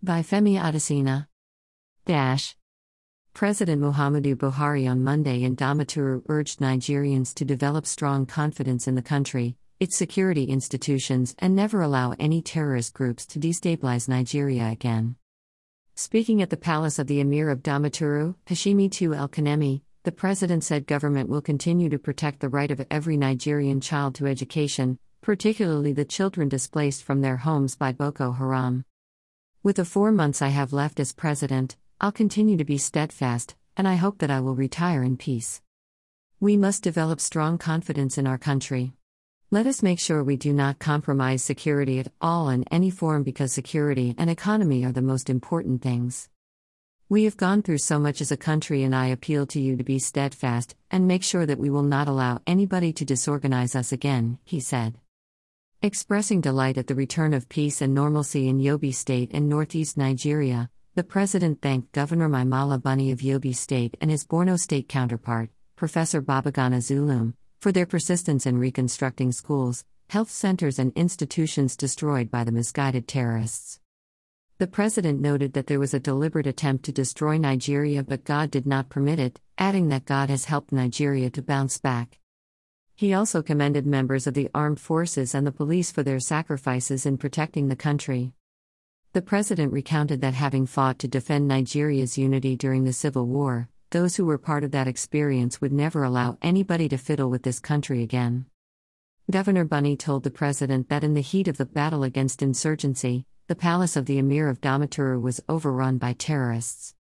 By Femi Adesina. Dash. President Muhammadu Buhari on Monday in Damaturu urged Nigerians to develop strong confidence in the country, its security institutions, and never allow any terrorist groups to destabilize Nigeria again. Speaking at the palace of the Emir of Damaturu, Hashimitu El Kanemi, the president said government will continue to protect the right of every Nigerian child to education, particularly the children displaced from their homes by Boko Haram. With the four months I have left as president, I'll continue to be steadfast, and I hope that I will retire in peace. We must develop strong confidence in our country. Let us make sure we do not compromise security at all in any form because security and economy are the most important things. We have gone through so much as a country, and I appeal to you to be steadfast and make sure that we will not allow anybody to disorganize us again, he said. Expressing delight at the return of peace and normalcy in Yobe State and northeast Nigeria, the president thanked Governor Mai Mala Buni of Yobe State and his Borno State counterpart, Professor Babagana Zulum, for their persistence in reconstructing schools, health centers, and institutions destroyed by the misguided terrorists. The president noted that there was a deliberate attempt to destroy Nigeria, but God did not permit it, adding that God has helped Nigeria to bounce back. He also commended members of the armed forces and the police for their sacrifices in protecting the country. The president recounted that having fought to defend Nigeria's unity during the Civil War, those who were part of that experience would never allow anybody to fiddle with this country again. Governor Buni told the president that in the heat of the battle against insurgency, the palace of the Emir of Damaturu was overrun by terrorists.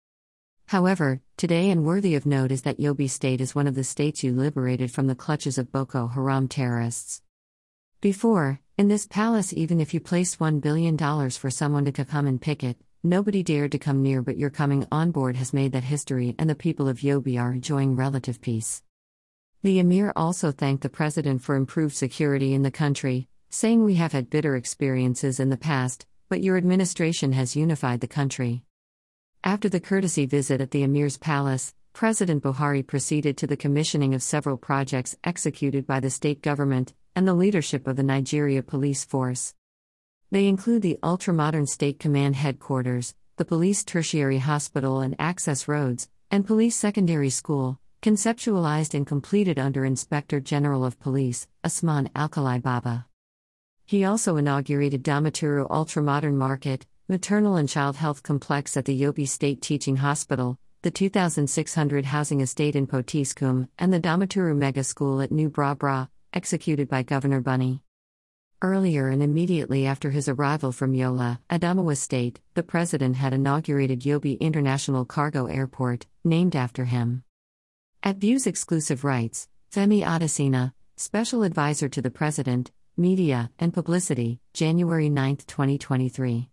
However, today and worthy of note is that Yobe State is one of the states you liberated from the clutches of Boko Haram terrorists. Before, in this palace, even if you placed $1 billion for someone to come and pick it, nobody dared to come near, but your coming on board has made that history, and the people of Yobe are enjoying relative peace. The emir also thanked the president for improved security in the country, saying, We have had bitter experiences in the past, but your administration has unified the country. After the courtesy visit at the emir's palace, President Buhari proceeded to the commissioning of several projects executed by the state government, and the leadership of the Nigeria Police Force. They include the ultramodern State Command Headquarters, the Police Tertiary Hospital and Access Roads, and Police Secondary School, conceptualized and completed under Inspector General of Police, Usman Alkali Baba. He also inaugurated Damaturu Ultramodern Market, Maternal and Child Health Complex at the Yobe State Teaching Hospital, the 2,600 housing estate in Potiskum, and the Damaturu Mega School at New Bra Bra, executed by Governor Buni. Earlier and immediately after his arrival from Yola, Adamawa State, the president had inaugurated Yobe International Cargo Airport, named after him. At View's exclusive rights, Femi Adesina, special advisor to the president, media, and publicity, January 9, 2023.